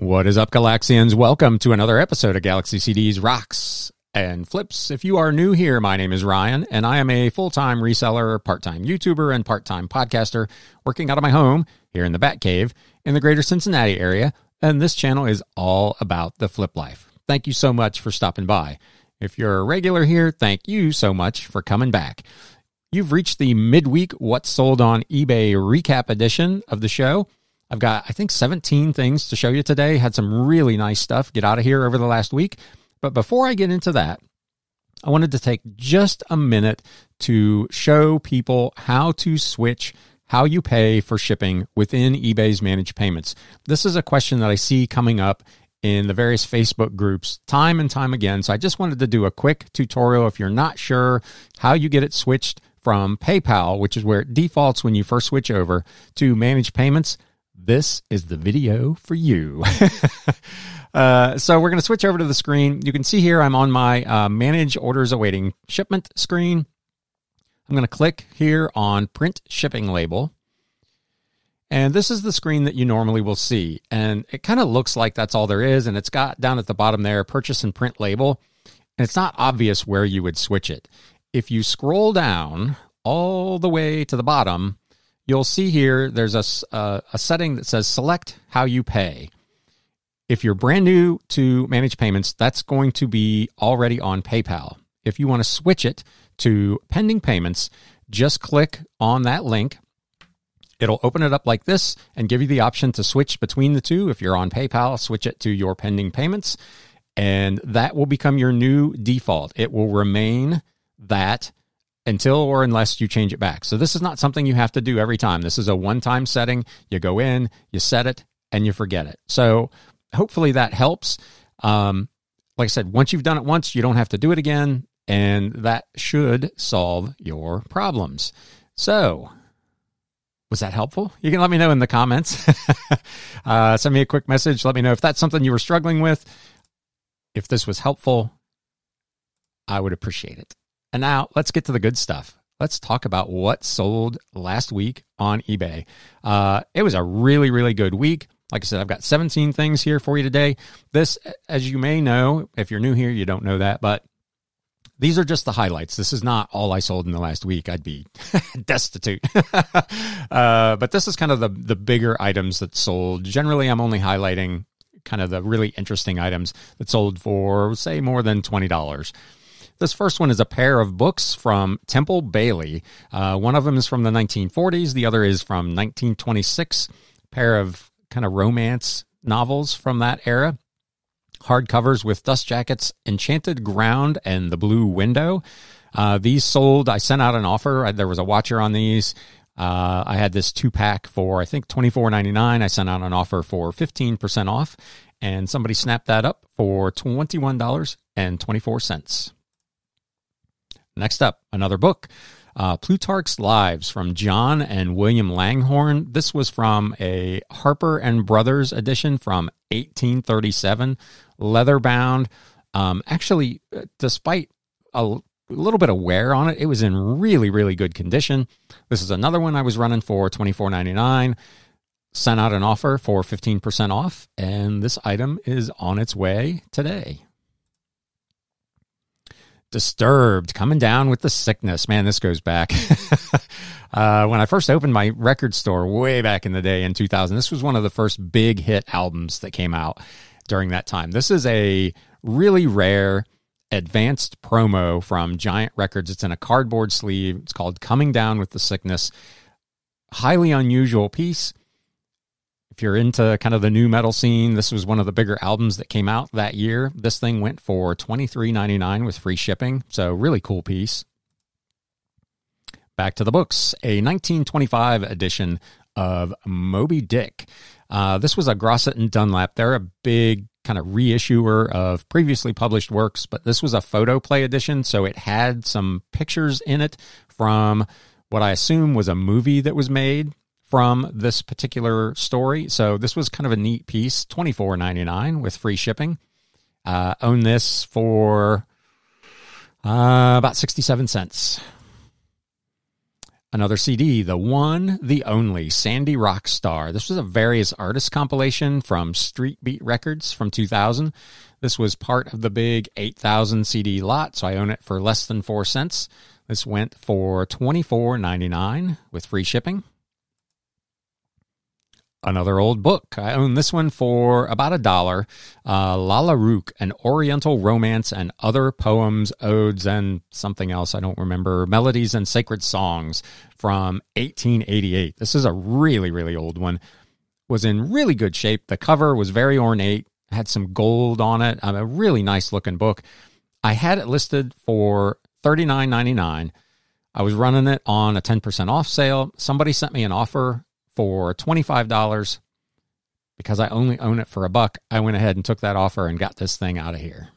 What is up, Galaxians? Welcome to another episode of Galaxy CDs Rocks and Flips. If you are new here, my name is Ryan, and I am a full time reseller, part time YouTuber, and part time podcaster working out of my home here in the Batcave in the greater Cincinnati area. And this channel is all about the flip life. Thank you so much for stopping by. If you're a regular here, thank you so much for coming back. You've reached the midweek What's Sold on eBay recap edition of the show. I've got, I think, 17 things to show you today. Had some really nice stuff get out of here over the last week. But before I get into that, I wanted to take just a minute to show people how to switch how you pay for shipping within eBay's managed payments. This is a question that I see coming up in the various Facebook groups time and time again. So I just wanted to do a quick tutorial if you're not sure how you get it switched from PayPal, which is where it defaults when you first switch over, to managed payments this is the video for you. uh, so we're going to switch over to the screen. You can see here I'm on my uh, manage orders awaiting shipment screen. I'm going to click here on print shipping label. And this is the screen that you normally will see. And it kind of looks like that's all there is. And it's got down at the bottom there, purchase and print label. And it's not obvious where you would switch it. If you scroll down all the way to the bottom, you'll see here there's a, a setting that says select how you pay. If you're brand new to manage payments, that's going to be already on PayPal. If you want to switch it to pending payments, just click on that link. It'll open it up like this and give you the option to switch between the two. If you're on PayPal, switch it to your pending payments, and that will become your new default. It will remain that until or unless you change it back. So this is not something you have to do every time. This is a one-time setting. You go in, you set it, and you forget it. So hopefully that helps. Um, like I said, once you've done it once, you don't have to do it again, and that should solve your problems. So was that helpful? You can let me know in the comments. uh, send me a quick message. Let me know if that's something you were struggling with. If this was helpful, I would appreciate it. And now let's get to the good stuff. Let's talk about what sold last week on eBay. Uh, it was a really, really good week. Like I said, I've got 17 things here for you today. This, as you may know, if you're new here, you don't know that, but these are just the highlights. This is not all I sold in the last week. I'd be destitute. uh, but this is kind of the the bigger items that sold. Generally, I'm only highlighting kind of the really interesting items that sold for, say, more than twenty dollars. This first one is a pair of books from Temple Bailey. Uh, one of them is from the 1940s, the other is from 1926. Pair of kind of romance novels from that era. Hardcovers with dust jackets, Enchanted Ground, and The Blue Window. Uh, these sold. I sent out an offer. I, there was a watcher on these. Uh, I had this two pack for I think twenty four ninety nine. I sent out an offer for fifteen percent off, and somebody snapped that up for twenty one dollars and twenty four cents. Next up, another book. Uh, Plutarch's Lives from John and William Langhorne. This was from a Harper and Brothers edition from 1837, leather bound. Um, actually, uh, despite a little bit of wear on it, it was in really, really good condition. This is another one I was running for twenty four ninety nine. Sent out an offer for 15% off, and this item is on its way today. Disturbed, coming down with the sickness. Man, this goes back. uh, when I first opened my record store way back in the day in 2000, this was one of the first big hit albums that came out during that time. This is a really rare advanced promo from Giant Records. It's in a cardboard sleeve. It's called Coming Down with the Sickness. Highly unusual piece if you're into kind of the nu metal scene, this was one of the bigger albums that came out that year. This thing went for $23.99 with free shipping. So, really cool piece. Back to the books a 1925 edition of Moby Dick. Uh, this was a Grosset and Dunlap. They're a big kind of reissuer of previously published works, but this was a photoplay edition. So, it had some pictures in it from what I assume was a movie that was made from this particular story. So this was kind of a neat piece, twenty four ninety nine with free shipping. Uh, own this for uh, about sixty seven cents. Another CD, the one, the only, Sandy Rockstar. This was a various artist compilation from Street Beat Records from 2000. This was part of the big 8,000 CD lot, so I own it for less than 4 cents. This went for $24.99 with free shipping another old book. I own this one for about a dollar. Uh, Lalla Rookh, an Oriental romance and other poems, odes, and something else I don't remember. Melodies and sacred songs from 1888. This is a really, really old one. Was in really good shape. The cover was very ornate. Had some gold on it. Um, a really nice looking book. I had it listed for thirty nine ninety nine. I was running it on a 10% off sale. Somebody sent me an offer for $25 because I only own it for a buck. I went ahead and took that offer and got this thing out of here.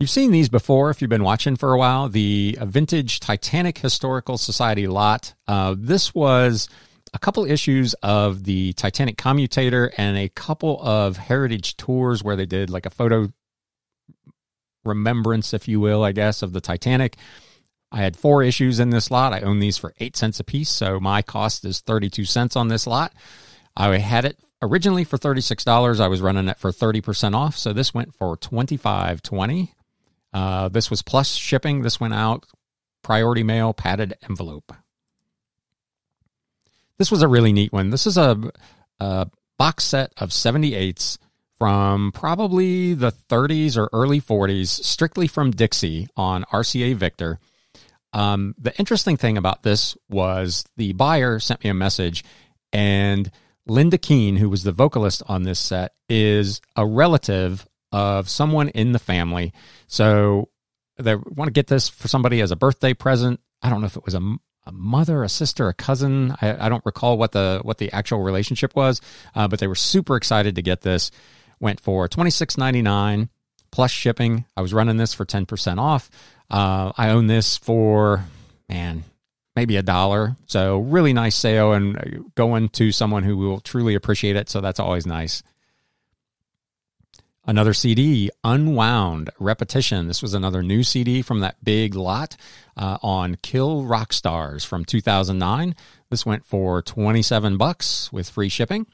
You've seen these before if you've been watching for a while. The vintage Titanic Historical Society lot. Uh, this was a couple issues of the Titanic Commutator and a couple of heritage tours where they did like a photo remembrance, if you will, I guess, of the Titanic. I had four issues in this lot. I own these for eight cents a piece, so my cost is 32 cents on this lot. I had it originally for $36. I was running it for 30% off, so this went for $25.20. Uh, this was plus shipping. This went out priority mail, padded envelope. This was a really neat one. This is a, a box set of 78s from probably the 30s or early 40s, strictly from Dixie on RCA Victor. Um, the interesting thing about this was the buyer sent me a message, and Linda Keene, who was the vocalist on this set, is a relative of someone in the family. So they want to get this for somebody as a birthday present. I don't know if it was a, a mother, a sister, a cousin. I, I, don't recall what the what the actual relationship was, uh, but they were super excited to get this. Went for twenty six ninety nine plus shipping. I was running this for ten percent off. Uh, I own this for, man, maybe a dollar. So really nice sale and going to someone who will truly appreciate it. So that's always nice. Another CD, Unwound Repetition. This was another new CD from that big lot uh, on Kill Rock Stars from 2009. This went for 27 bucks with free shipping.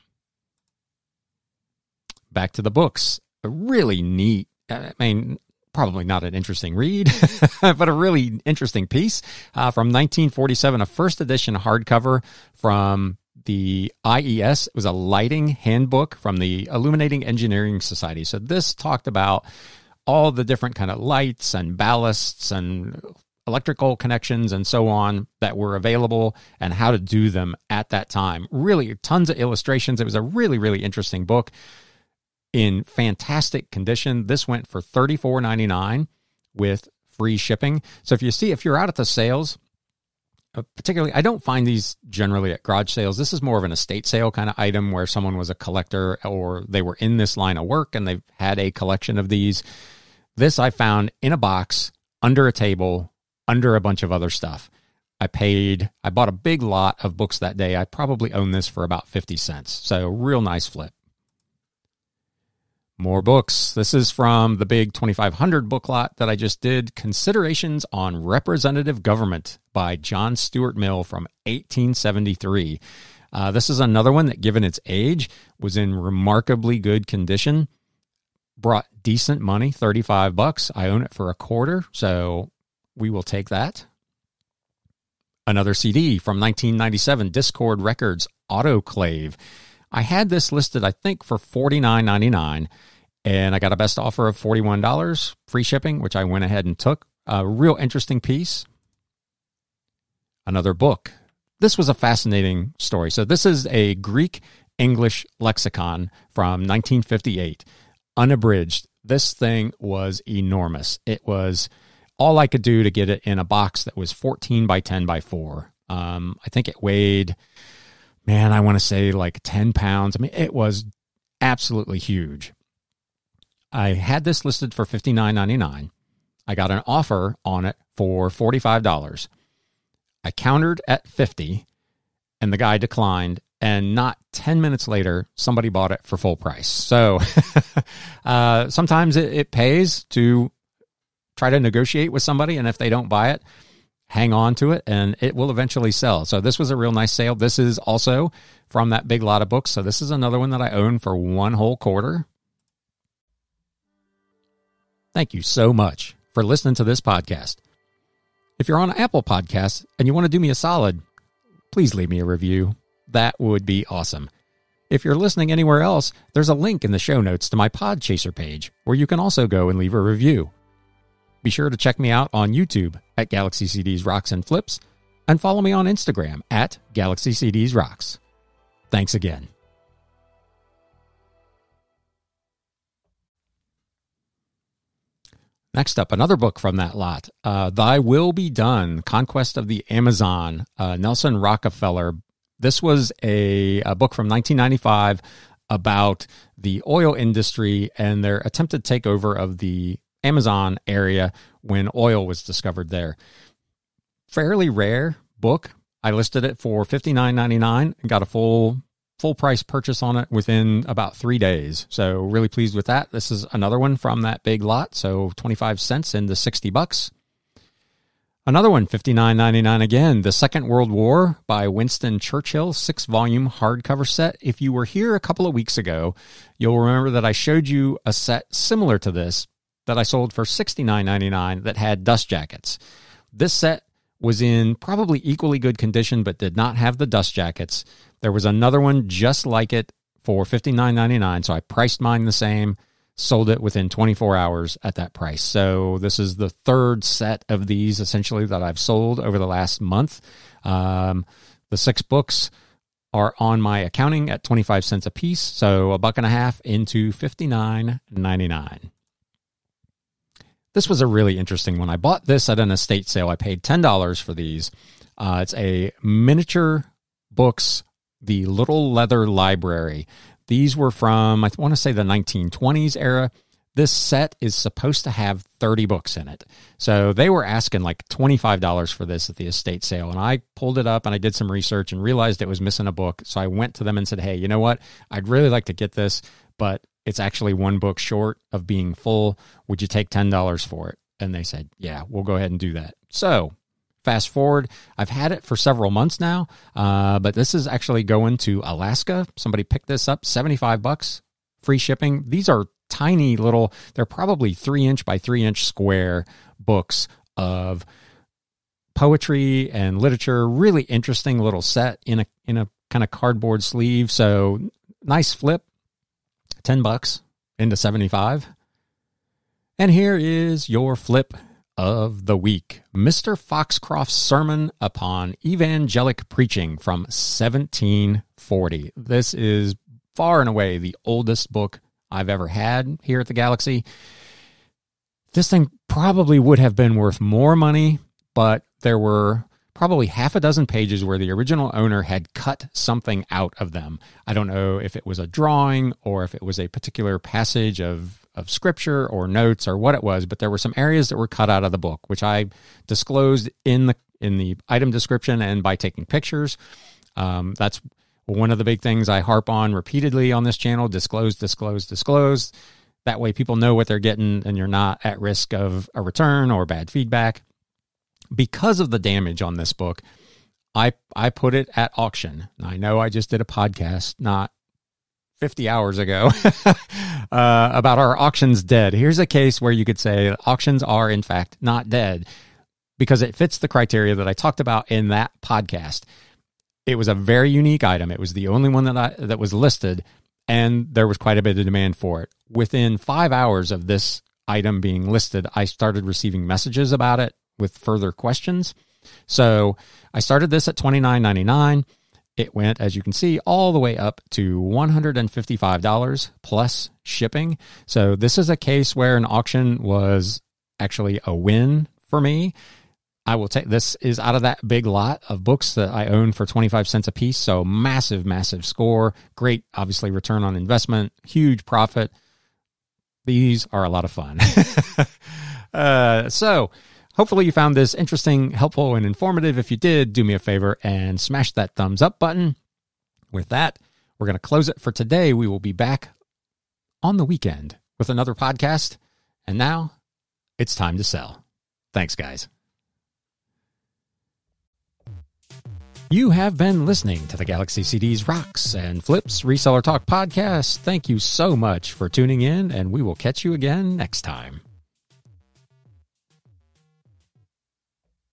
Back to the books. A really neat, I mean, probably not an interesting read, but a really interesting piece uh, from 1947, a first edition hardcover from the IES. It was a lighting handbook from the Illuminating Engineering Society. So this talked about all the different kind of lights and ballasts and electrical connections and so on that were available and how to do them at that time. Really tons of illustrations. It was a really really interesting book in fantastic condition. This went for $34.99 with free shipping. So if you see, if you're out at the sales, uh, particularly, I don't find these generally at garage sales. This is more of an estate sale kind of item where someone was a collector or they were in this line of work and they've had a collection of these. This I found in a box under a table, under a bunch of other stuff. I paid, I bought a big lot of books that day. I probably own this for about 50 cents. So, real nice flip. More books. This is from the big 2500 book lot that I just did Considerations on Representative Government by John Stuart Mill from 1873. Uh, this is another one that, given its age, was in remarkably good condition. Brought decent money, 35 bucks. I own it for a quarter, so we will take that. Another CD from 1997, Dischord Records, Autoclave. I had this listed, I think, for $49.99 and I got a best offer of $41 free shipping, which I went ahead and took. A real interesting piece. Another book. This was a fascinating story. So, this is a Greek English lexicon from 1958, unabridged. This thing was enormous. It was all I could do to get it in a box that was 14 by 10 by 4. Um, I think it weighed, man, I want to say like 10 pounds. I mean, it was absolutely huge. I had this listed for fifty nine ninety nine. I got an offer on it for forty five dollars. I countered at fifty, and the guy declined. And not ten minutes later, somebody bought it for full price. So uh, sometimes it, it pays to try to negotiate with somebody, and if they don't buy it, hang on to it and it will eventually sell. So this was a real nice sale. This is also from that big lot of books. So this is another one that I own for one whole quarter. Thank you so much for listening to this podcast. If you're on Apple Podcasts and you want to do me a solid, please leave me a review. That would be awesome. If you're listening anywhere else, there's a link in the show notes to my Podchaser page where you can also go and leave a review. Be sure to check me out on YouTube at Galaxy CDs Rocks and Flips and follow me on Instagram at Galaxy CDs Rocks. Thanks again. Next up, another book from that lot, uh, Thy Will Be Done Conquest of the Amazon, uh, Nelson Rockefeller. This was a, a book from 1995 about the oil industry and their attempted takeover of the Amazon area when oil was discovered there. Fairly rare book. I listed it for fifty nine ninety nine and got a full full price purchase on it within about three days. So really pleased with that. This is another one from that big lot. So 25 cents into 60 bucks. Another one, $59.99 again. The Second World War by Winston Churchill, six volume hardcover set. If you were here a couple of weeks ago, you'll remember that I showed you a set similar to this that I sold for $69.99 that had dust jackets. This set was in probably equally good condition, but did not have the dust jackets. There was another one just like it for $59.99. So I priced mine the same, sold it within 24 hours at that price. So this is the third set of these essentially that I've sold over the last month. Um, the six books are on my accounting at 25 cents a piece. So a buck and a half into 59.99. This was a really interesting one. I bought this at an estate sale. I paid $10 for these. Uh, it's a miniature books, the Little Leather Library. These were from, I want to say, the 1920s era. This set is supposed to have 30 books in it. So they were asking like $25 for this at the estate sale. And I pulled it up and I did some research and realized it was missing a book. So I went to them and said, hey, you know what? I'd really like to get this, but it's actually one book short of being full. Would you take $10 for it? And they said, yeah, we'll go ahead and do that. So fast forward, I've had it for several months now, uh, but this is actually going to Alaska. Somebody picked this up, 75 bucks, free shipping. These are tiny little, they're probably three inch by three inch square books of poetry and literature. Really interesting little set in a, in a kind of cardboard sleeve. So nice flip 10 bucks into 75. And here is your flip of the week Mr. Foxcroft's Sermon upon Evangelic Preaching from 1740. This is far and away the oldest book I've ever had here at the Galaxy. This thing probably would have been worth more money, but there were probably half a dozen pages where the original owner had cut something out of them. I don't know if it was a drawing or if it was a particular passage of, of scripture or notes or what it was, but there were some areas that were cut out of the book, which I disclosed in the in the item description and by taking pictures. Um, that's one of the big things I harp on repeatedly on this channel: disclose, disclose, disclose. That way, people know what they're getting, and you're not at risk of a return or bad feedback because of the damage on this book, I I put it at auction. I know I just did a podcast not 50 hours ago uh, about our auctions dead. Here's a case where you could say auctions are in fact not dead because it fits the criteria that I talked about in that podcast. It was a very unique item. It was the only one that I, that was listed and there was quite a bit of demand for it. Within 5 hours of this item being listed, I started receiving messages about it with further questions. So I started this at $29.99. It went, as you can see, all the way up to $155 plus shipping. So this is a case where an auction was actually a win for me. I will take this is out of that big lot of books that I own for 25 cents a piece. So massive, massive score. Great, obviously, return on investment, huge profit. These are a lot of fun. uh, so Hopefully, you found this interesting, helpful, and informative. If you did, do me a favor and smash that thumbs up button. With that, we're going to close it for today. We will be back on the weekend with another podcast. And now it's time to sell. Thanks, guys. You have been listening to the Galaxy CDs Rocks and Flips Reseller Talk podcast. Thank you so much for tuning in, and we will catch you again next time.